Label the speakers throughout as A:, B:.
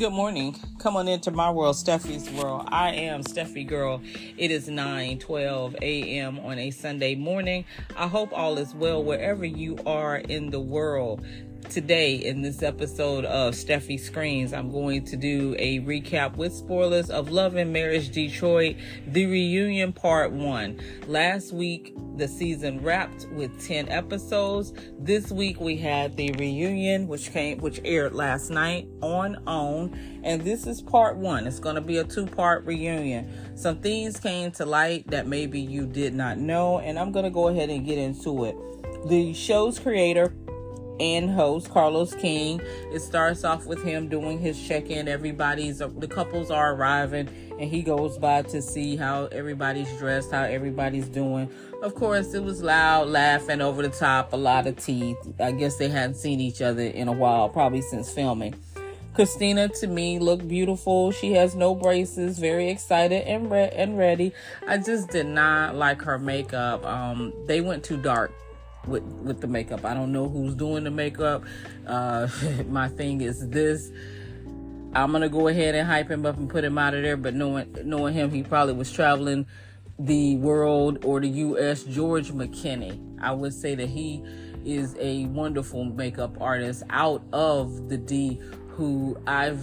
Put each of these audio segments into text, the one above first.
A: Good morning. Come on into my world, Steffi's world. I am Steffi Girl. It is 9 12 a.m. on a Sunday morning. I hope all is well wherever you are in the world. Today, in this episode of Steffi Screens, I'm going to do a recap with spoilers of Love and Marriage Detroit, the reunion part one. Last week, the season wrapped with 10 episodes. This week, we had the reunion, which came, which aired last night on OWN. And this is part one. It's going to be a two part reunion. Some things came to light that maybe you did not know, and I'm going to go ahead and get into it. The show's creator, and host Carlos King. It starts off with him doing his check-in. Everybody's the couples are arriving, and he goes by to see how everybody's dressed, how everybody's doing. Of course, it was loud, laughing over the top, a lot of teeth. I guess they hadn't seen each other in a while, probably since filming. Christina to me looked beautiful. She has no braces, very excited and re- and ready. I just did not like her makeup. Um, they went too dark with with the makeup. I don't know who's doing the makeup. Uh, my thing is this. I'm gonna go ahead and hype him up and put him out of there. But knowing knowing him, he probably was traveling the world or the U.S. George McKinney. I would say that he is a wonderful makeup artist out of the D, who I've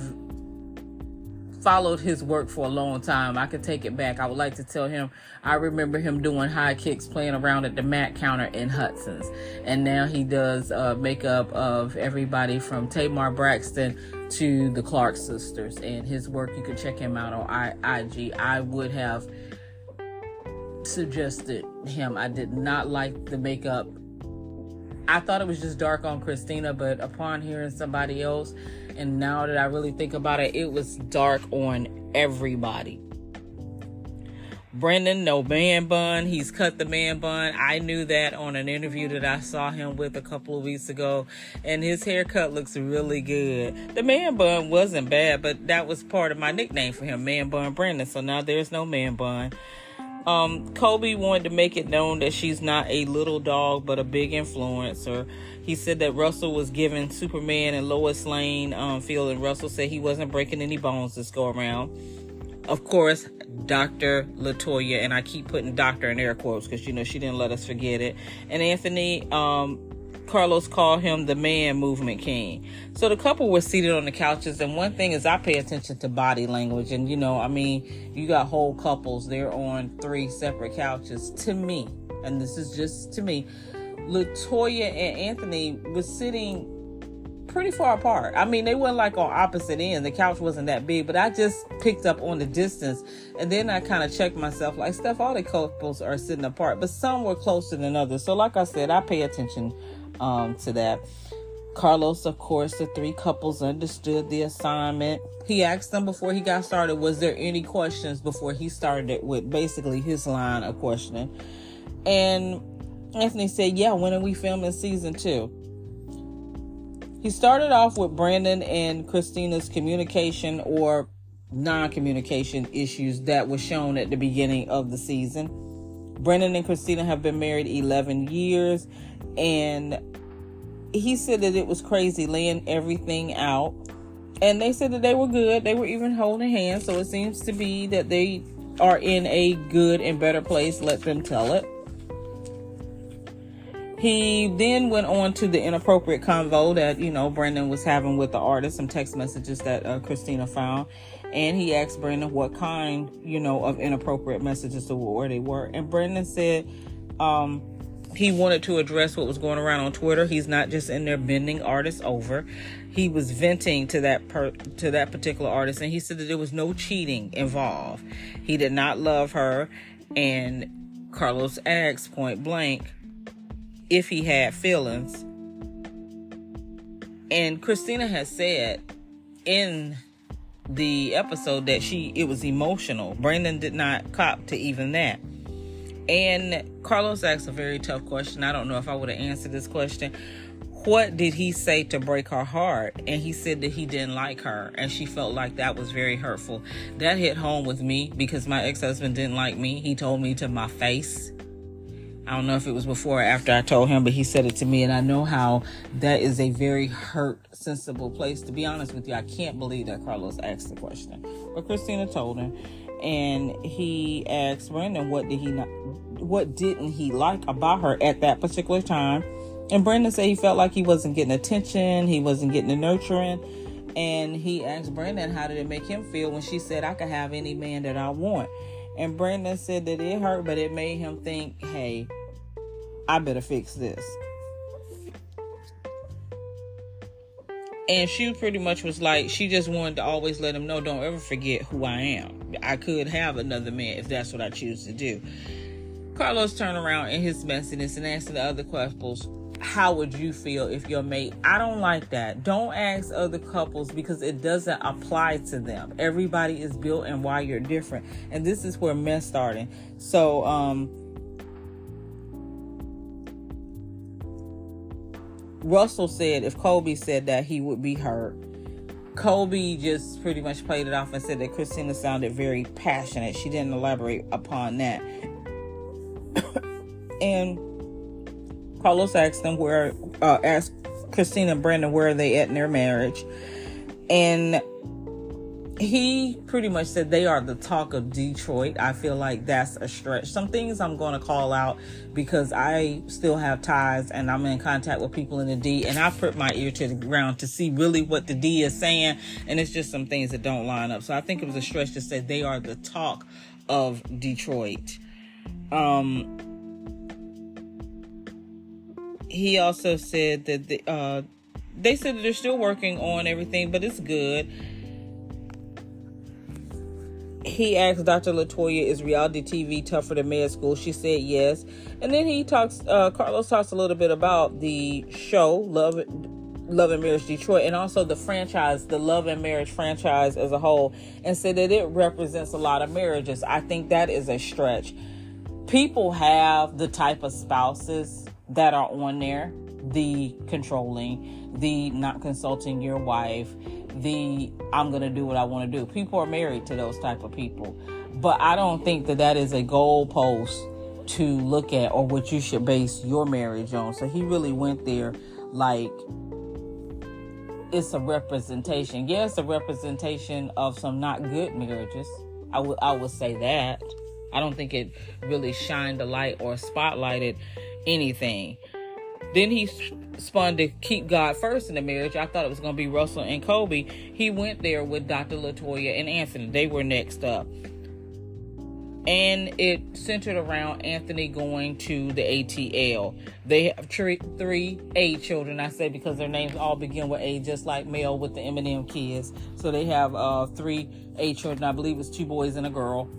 A: followed his work for a long time. I could take it back. I would like to tell him I remember him doing high kicks playing around at the MAC counter in Hudson's. And now he does uh, makeup of everybody from Tamar Braxton to the Clark sisters. And his work, you can check him out on I- IG. I would have suggested him. I did not like the makeup. I thought it was just dark on Christina, but upon hearing somebody else, and now that I really think about it, it was dark on everybody. Brendan, no man bun. He's cut the man bun. I knew that on an interview that I saw him with a couple of weeks ago, and his haircut looks really good. The man bun wasn't bad, but that was part of my nickname for him, Man Bun Brendan. So now there's no man bun. Um, Colby wanted to make it known that she's not a little dog, but a big influencer. He said that Russell was giving Superman and Lois Lane um, feel, and Russell said he wasn't breaking any bones this go around. Of course, Dr. Latoya, and I keep putting doctor in air quotes because you know she didn't let us forget it. And Anthony, um, Carlos called him the man movement king. So the couple were seated on the couches, and one thing is I pay attention to body language, and you know, I mean, you got whole couples, they're on three separate couches. To me, and this is just to me, Latoya and Anthony was sitting pretty far apart. I mean, they weren't like on opposite ends. The couch wasn't that big, but I just picked up on the distance. And then I kind of checked myself like, Steph, all the couples are sitting apart, but some were closer than others. So, like I said, I pay attention um, to that. Carlos, of course, the three couples understood the assignment. He asked them before he got started, was there any questions before he started it with basically his line of questioning? And Anthony said, Yeah, when are we filming season two? He started off with Brandon and Christina's communication or non communication issues that were shown at the beginning of the season. Brandon and Christina have been married 11 years, and he said that it was crazy laying everything out. And they said that they were good. They were even holding hands. So it seems to be that they are in a good and better place. Let them tell it. He then went on to the inappropriate convo that, you know, Brendan was having with the artist, some text messages that uh, Christina found. And he asked Brendan what kind, you know, of inappropriate messages were they were. And Brendan said um, he wanted to address what was going around on Twitter. He's not just in there bending artists over. He was venting to that per- to that particular artist, and he said that there was no cheating involved. He did not love her, and Carlos asked point blank if he had feelings. And Christina has said in the episode that she it was emotional. Brandon did not cop to even that. And Carlos asked a very tough question. I don't know if I would have answered this question. What did he say to break her heart? And he said that he didn't like her and she felt like that was very hurtful. That hit home with me because my ex husband didn't like me. He told me to my face I don't know if it was before or after I told him, but he said it to me, and I know how that is a very hurt, sensible place. To be honest with you, I can't believe that Carlos asked the question, but Christina told him, and he asked Brandon, "What did he not? What didn't he like about her at that particular time?" And Brandon said he felt like he wasn't getting attention, he wasn't getting the nurturing. And he asked Brandon, how did it make him feel when she said, I could have any man that I want? And Brandon said that it hurt, but it made him think, hey, I better fix this. And she pretty much was like, she just wanted to always let him know, don't ever forget who I am. I could have another man if that's what I choose to do. Carlos turned around in his messiness and asked the other couples, how would you feel if your mate i don't like that don't ask other couples because it doesn't apply to them everybody is built and why you're different and this is where mess starting so um russell said if colby said that he would be hurt. Colby just pretty much played it off and said that christina sounded very passionate. She didn't elaborate upon that. And Carlos asked them where, uh, asked Christina and Brandon where are they at in their marriage, and he pretty much said they are the talk of Detroit. I feel like that's a stretch. Some things I'm going to call out because I still have ties and I'm in contact with people in the D, and I put my ear to the ground to see really what the D is saying, and it's just some things that don't line up. So I think it was a stretch to say they are the talk of Detroit. Um, he also said that the, uh, they said that they're still working on everything, but it's good. He asked Dr. Latoya, "Is reality TV tougher than med school?" She said yes, and then he talks. Uh, Carlos talks a little bit about the show Love, Love and Marriage Detroit, and also the franchise, the Love and Marriage franchise as a whole, and said that it represents a lot of marriages. I think that is a stretch. People have the type of spouses that are on there the controlling, the not consulting your wife, the I'm going to do what I want to do. People are married to those type of people. But I don't think that that is a goalpost to look at or what you should base your marriage on. So he really went there like it's a representation. Yes, yeah, a representation of some not good marriages. I would I would say that. I don't think it really shined a light or spotlighted anything. Then he spun to keep God first in the marriage. I thought it was going to be Russell and Kobe. He went there with Dr. Latoya and Anthony. They were next up. And it centered around Anthony going to the ATL. They have three, three A children, I say, because their names all begin with A, just like Mel with the Eminem kids. So they have uh, three A children. I believe it's two boys and a girl.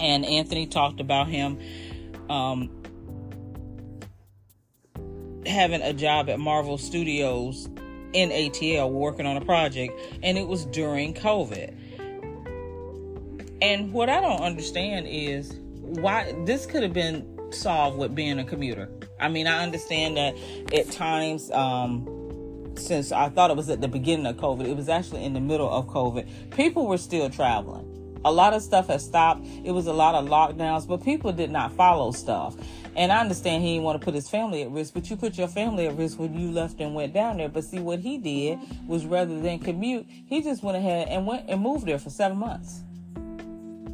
A: And Anthony talked about him um, having a job at Marvel Studios in ATL working on a project, and it was during COVID. And what I don't understand is why this could have been solved with being a commuter. I mean, I understand that at times, um, since I thought it was at the beginning of COVID, it was actually in the middle of COVID, people were still traveling. A lot of stuff has stopped. It was a lot of lockdowns, but people did not follow stuff. And I understand he didn't want to put his family at risk, but you put your family at risk when you left and went down there. But see, what he did was rather than commute, he just went ahead and went and moved there for seven months.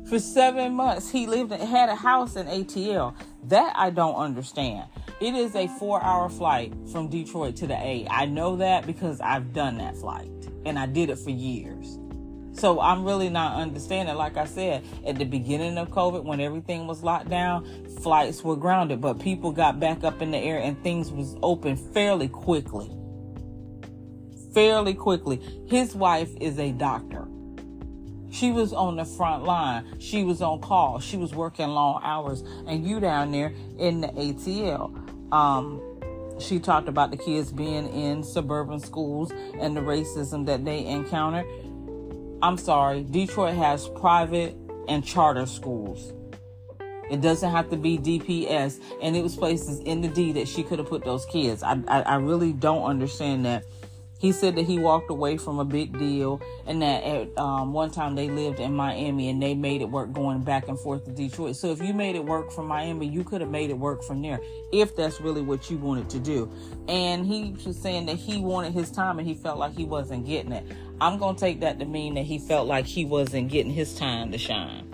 A: For seven months, he lived and had a house in ATL. That I don't understand. It is a four hour flight from Detroit to the A. I know that because I've done that flight and I did it for years. So I'm really not understanding. Like I said, at the beginning of COVID, when everything was locked down, flights were grounded, but people got back up in the air and things was open fairly quickly. Fairly quickly. His wife is a doctor. She was on the front line. She was on call. She was working long hours. And you down there in the ATL. Um, she talked about the kids being in suburban schools and the racism that they encounter. I'm sorry, Detroit has private and charter schools. It doesn't have to be DPS, and it was places in the D that she could have put those kids. I, I, I really don't understand that. He said that he walked away from a big deal and that at um, one time they lived in Miami and they made it work going back and forth to Detroit. So if you made it work from Miami, you could have made it work from there if that's really what you wanted to do. And he was saying that he wanted his time and he felt like he wasn't getting it. I'm going to take that to mean that he felt like he wasn't getting his time to shine.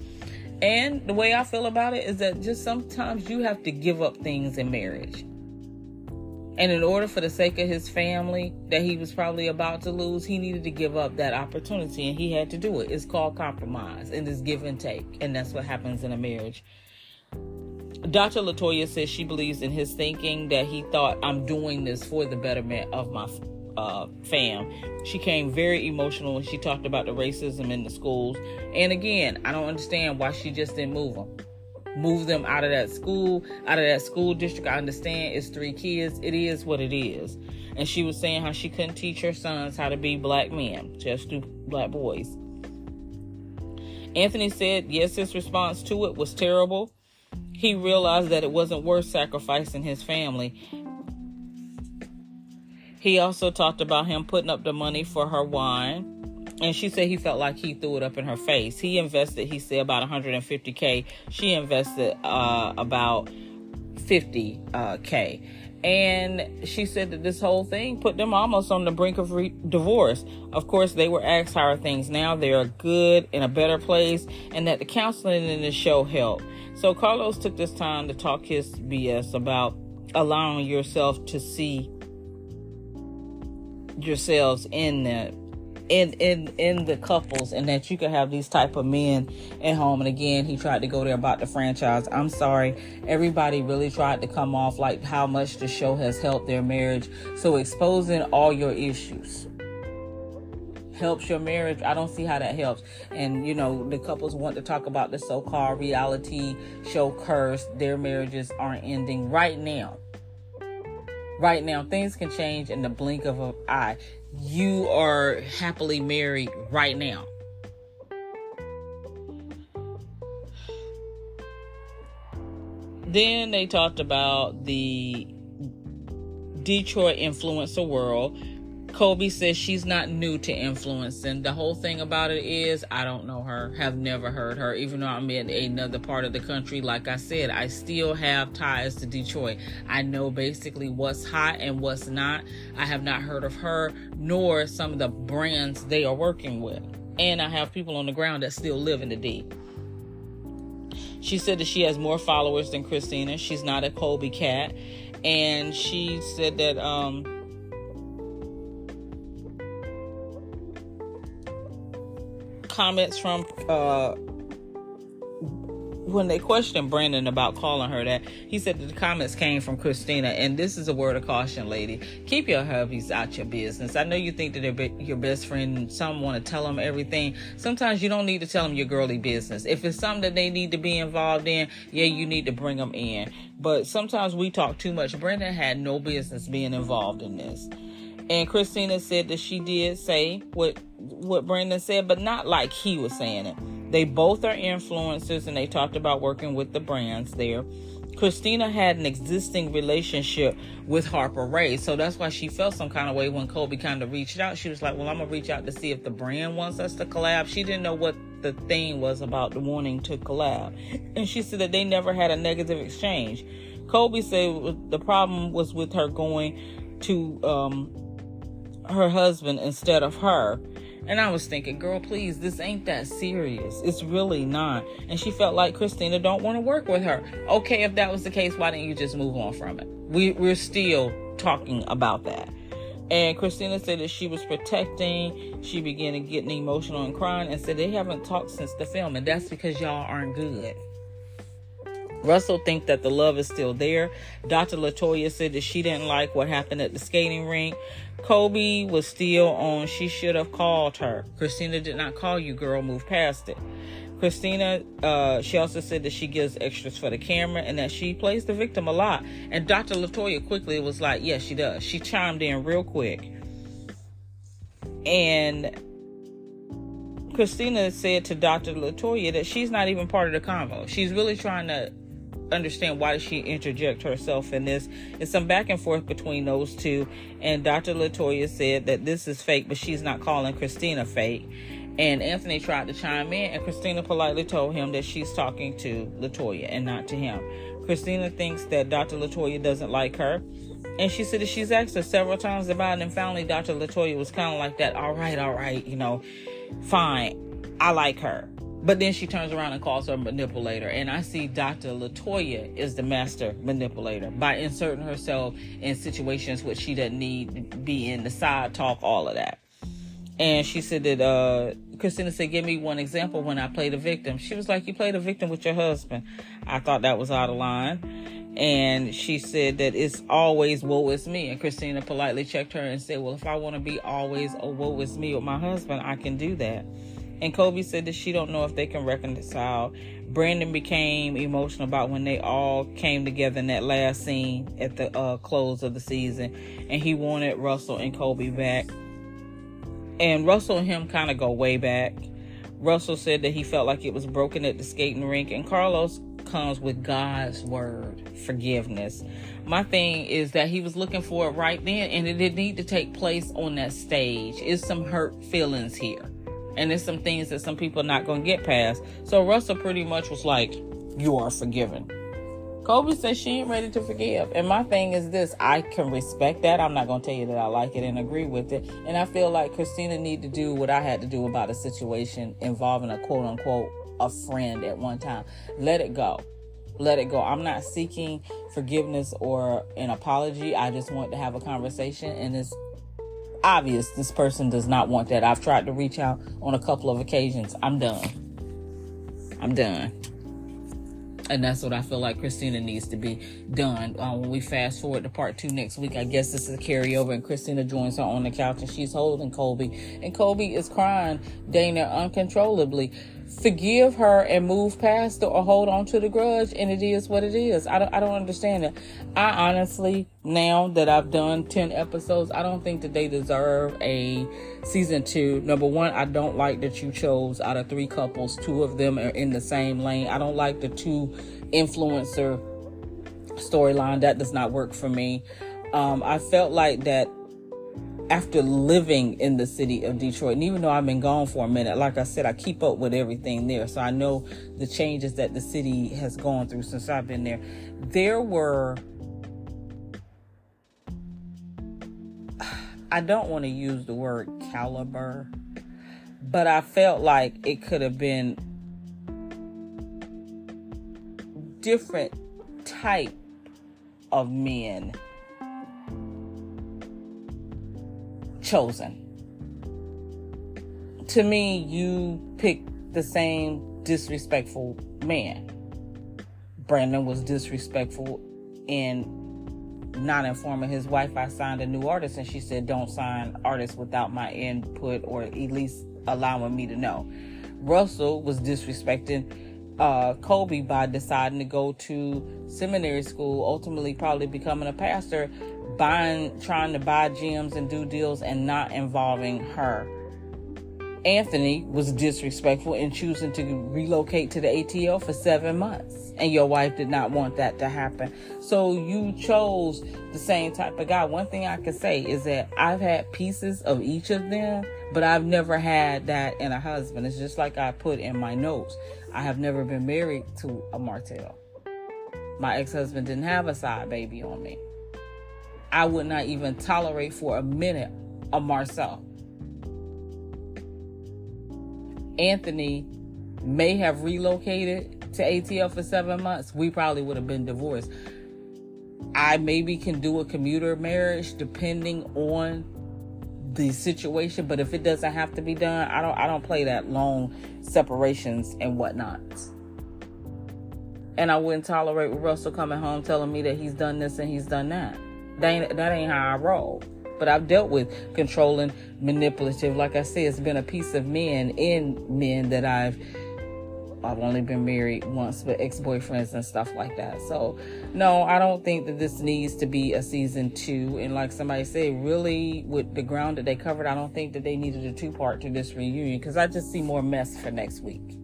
A: And the way I feel about it is that just sometimes you have to give up things in marriage and in order for the sake of his family that he was probably about to lose, he needed to give up that opportunity and he had to do it. It's called compromise and it's give and take. And that's what happens in a marriage. Dr. Latoya says she believes in his thinking that he thought, I'm doing this for the betterment of my uh, fam. She came very emotional when she talked about the racism in the schools. And again, I don't understand why she just didn't move them move them out of that school, out of that school district. I understand it's three kids. It is what it is. And she was saying how she couldn't teach her sons how to be black men, just do black boys. Anthony said, yes, his response to it was terrible. He realized that it wasn't worth sacrificing his family. He also talked about him putting up the money for her wine and she said he felt like he threw it up in her face. He invested, he said, about 150k. She invested uh, about 50k. Uh, and she said that this whole thing put them almost on the brink of re- divorce. Of course, they were asked how are things now. They're good in a better place, and that the counseling in the show helped. So Carlos took this time to talk his BS about allowing yourself to see yourselves in that in in in the couples and that you could have these type of men at home. And again he tried to go there about the franchise. I'm sorry. Everybody really tried to come off like how much the show has helped their marriage. So exposing all your issues helps your marriage. I don't see how that helps. And you know the couples want to talk about the so-called reality show curse. Their marriages aren't ending right now. Right now things can change in the blink of an eye you are happily married right now. Then they talked about the Detroit influencer world Kobe says she's not new to influencing. The whole thing about it is, I don't know her, have never heard her, even though I'm in another part of the country. Like I said, I still have ties to Detroit. I know basically what's hot and what's not. I have not heard of her, nor some of the brands they are working with. And I have people on the ground that still live in the D. She said that she has more followers than Christina. She's not a Kobe cat. And she said that, um, comments from uh, when they questioned Brandon about calling her that, he said that the comments came from Christina. And this is a word of caution, lady. Keep your hubbies out your business. I know you think that they're be- your best friend some want to tell them everything. Sometimes you don't need to tell them your girly business. If it's something that they need to be involved in, yeah, you need to bring them in. But sometimes we talk too much. Brandon had no business being involved in this. And Christina said that she did say what what Brandon said, but not like he was saying it. They both are influencers and they talked about working with the brands there. Christina had an existing relationship with Harper Ray, so that's why she felt some kind of way when Kobe kind of reached out. She was like, Well, I'm gonna reach out to see if the brand wants us to collab. She didn't know what the thing was about the wanting to collab. And she said that they never had a negative exchange. Kobe said the problem was with her going to um, her husband instead of her. And I was thinking, girl, please, this ain't that serious. It's really not. And she felt like Christina don't want to work with her. Okay, if that was the case, why didn't you just move on from it? We, we're still talking about that. And Christina said that she was protecting. She began getting emotional and crying and said they haven't talked since the film. And that's because y'all aren't good. Russell think that the love is still there. Dr. Latoya said that she didn't like what happened at the skating rink. Kobe was still on. She should have called her. Christina did not call you, girl. Move past it. Christina, uh, she also said that she gives extras for the camera and that she plays the victim a lot. And Dr. Latoya quickly was like, yes, she does. She chimed in real quick. And Christina said to Dr. Latoya that she's not even part of the convo. She's really trying to understand why she interject herself in this. It's some back and forth between those two. And Dr. Latoya said that this is fake, but she's not calling Christina fake. And Anthony tried to chime in, and Christina politely told him that she's talking to Latoya and not to him. Christina thinks that Dr. Latoya doesn't like her. And she said that she's asked her several times about it, and finally Dr. Latoya was kind of like that, all right, all right, you know, fine, I like her. But then she turns around and calls her a manipulator. And I see Dr. Latoya is the master manipulator by inserting herself in situations which she doesn't need to be in, the side talk, all of that. And she said that uh, Christina said, Give me one example when I played a victim. She was like, You played a victim with your husband. I thought that was out of line. And she said that it's always woe is me. And Christina politely checked her and said, Well, if I want to be always a woe is me with my husband, I can do that. And Kobe said that she don't know if they can reconcile. Brandon became emotional about when they all came together in that last scene at the uh, close of the season, and he wanted Russell and Kobe back. And Russell and him kind of go way back. Russell said that he felt like it was broken at the skating rink, and Carlos comes with God's word, forgiveness. My thing is that he was looking for it right then, and it didn't need to take place on that stage. It's some hurt feelings here, and there's some things that some people are not going to get past. So Russell pretty much was like, "You are forgiven." Kobe says she ain't ready to forgive. And my thing is this I can respect that. I'm not going to tell you that I like it and agree with it. And I feel like Christina need to do what I had to do about a situation involving a quote unquote a friend at one time. Let it go. Let it go. I'm not seeking forgiveness or an apology. I just want to have a conversation. And it's obvious this person does not want that. I've tried to reach out on a couple of occasions. I'm done. I'm done and that's what I feel like Christina needs to be done. Um, when we fast forward to part two next week, I guess this is a carryover, and Christina joins her on the couch and she's holding Colby, and Colby is crying Dana uncontrollably forgive her and move past it or hold on to the grudge and it is what it is. I don't, I don't understand it. I honestly now that i've done 10 episodes i don't think that they deserve a season two. Number one i don't like that you chose out of three couples two of them are in the same lane. I don't like the two influencer storyline. That does not work for me. Um, i felt like that after living in the city of Detroit. And even though I've been gone for a minute, like I said, I keep up with everything there. So I know the changes that the city has gone through since I've been there. There were, I don't want to use the word caliber, but I felt like it could have been different type of men chosen. To me, you picked the same disrespectful man. Brandon was disrespectful in not informing his wife I signed a new artist, and she said, Don't sign artists without my input or at least allowing me to know. Russell was disrespecting uh, Kobe by deciding to go to seminary school, ultimately, probably becoming a pastor buying, trying to buy gems and do deals and not involving her. Anthony was disrespectful in choosing to relocate to the ATL for seven months, and your wife did not want that to happen. So you chose the same type of guy. One thing I can say is that I've had pieces of each of them, but I've never had that in a husband. It's just like I put in my notes. I have never been married to a Martell. My ex husband didn't have a side baby on me. I would not even tolerate for a minute a Marcel. Anthony may have relocated to ATL for seven months. We probably would have been divorced. I maybe can do a commuter marriage depending on the situation, but if it doesn't have to be done, I don't I don't play that long separations and whatnot. And I wouldn't tolerate Russell coming home telling me that he's done this and he's done that. That ain't, that ain't how I roll. But I've dealt with controlling, manipulative. Like I said, it's been a piece of men in men that I've I've only been married once with ex-boyfriends and stuff like that. So no, I don't think that this needs to be a season two. And like somebody said, really with the ground that they covered, I don't think that they needed a two part to this reunion because I just see more mess for next week.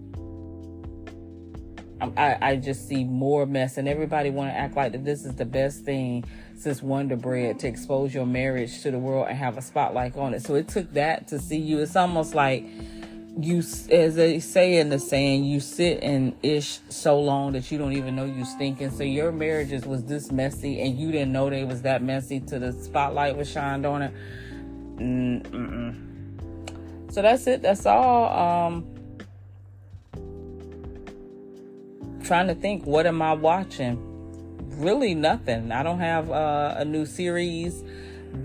A: I, I just see more mess, and everybody want to act like that this is the best thing since Wonder Bread to expose your marriage to the world and have a spotlight on it. So it took that to see you. It's almost like you, as they say in the saying, you sit in ish so long that you don't even know you stinking. So your marriages was this messy, and you didn't know they was that messy till the spotlight was shined on it. Mm-mm. So that's it. That's all. Um, trying to think, what am I watching? Really nothing. I don't have uh, a new series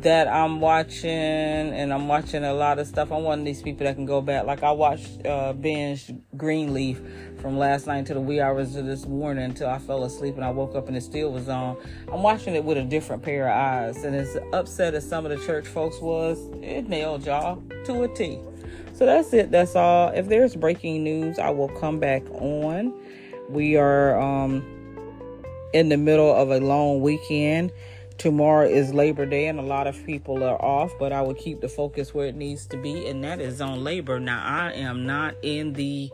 A: that I'm watching, and I'm watching a lot of stuff. I'm one of these people that can go back. Like I watched uh, binge Greenleaf from last night to the wee hours of this morning until I fell asleep and I woke up and it still was on. I'm watching it with a different pair of eyes, and as upset as some of the church folks was, it nailed y'all to a T. So that's it. That's all. If there's breaking news, I will come back on. We are um, in the middle of a long weekend. Tomorrow is Labor Day, and a lot of people are off, but I will keep the focus where it needs to be, and that is on labor. Now, I am not in the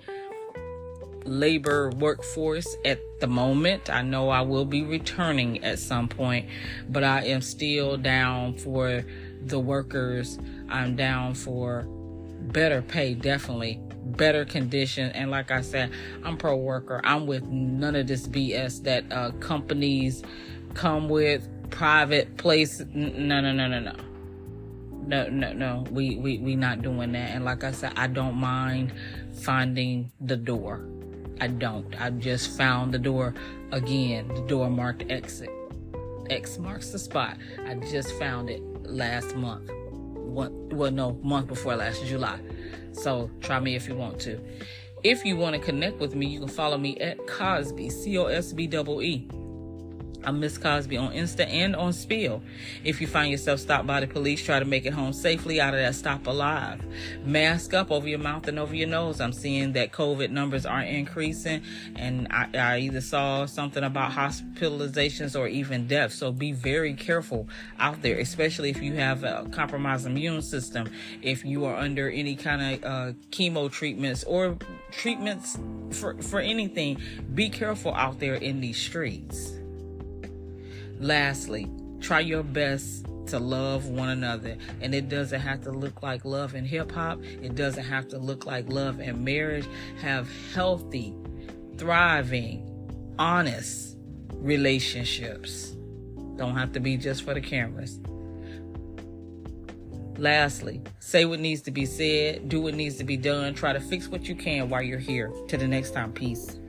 A: labor workforce at the moment. I know I will be returning at some point, but I am still down for the workers. I'm down for better pay, definitely better condition. And like I said, I'm pro worker. I'm with none of this BS that uh, companies come with private place. No, no, no, no, no. No, no, no. We, we, we not doing that. And like I said, I don't mind finding the door. I don't. I just found the door again. The door marked exit. X marks the spot. I just found it last month. One, well, no, month before last, July. So try me if you want to. If you want to connect with me, you can follow me at Cosbee, C O S B E E. I'm Miss Cosbee on Insta and on Spill. If you find yourself stopped by the police, try to make it home safely out of that stop alive. Mask up over your mouth and over your nose. I'm seeing that COVID numbers are increasing, and I, I either saw something about hospitalizations or even deaths. So be very careful out there, especially if you have a compromised immune system, if you are under any kind of uh, chemo treatments or treatments for, for anything. Be careful out there in these streets. Lastly, try your best to love one another. And it doesn't have to look like love in hip hop, it doesn't have to look like love in marriage. Have healthy, thriving, honest relationships. Don't have to be just for the cameras. Lastly, say what needs to be said, do what needs to be done, try to fix what you can while you're here. Till the next time, peace.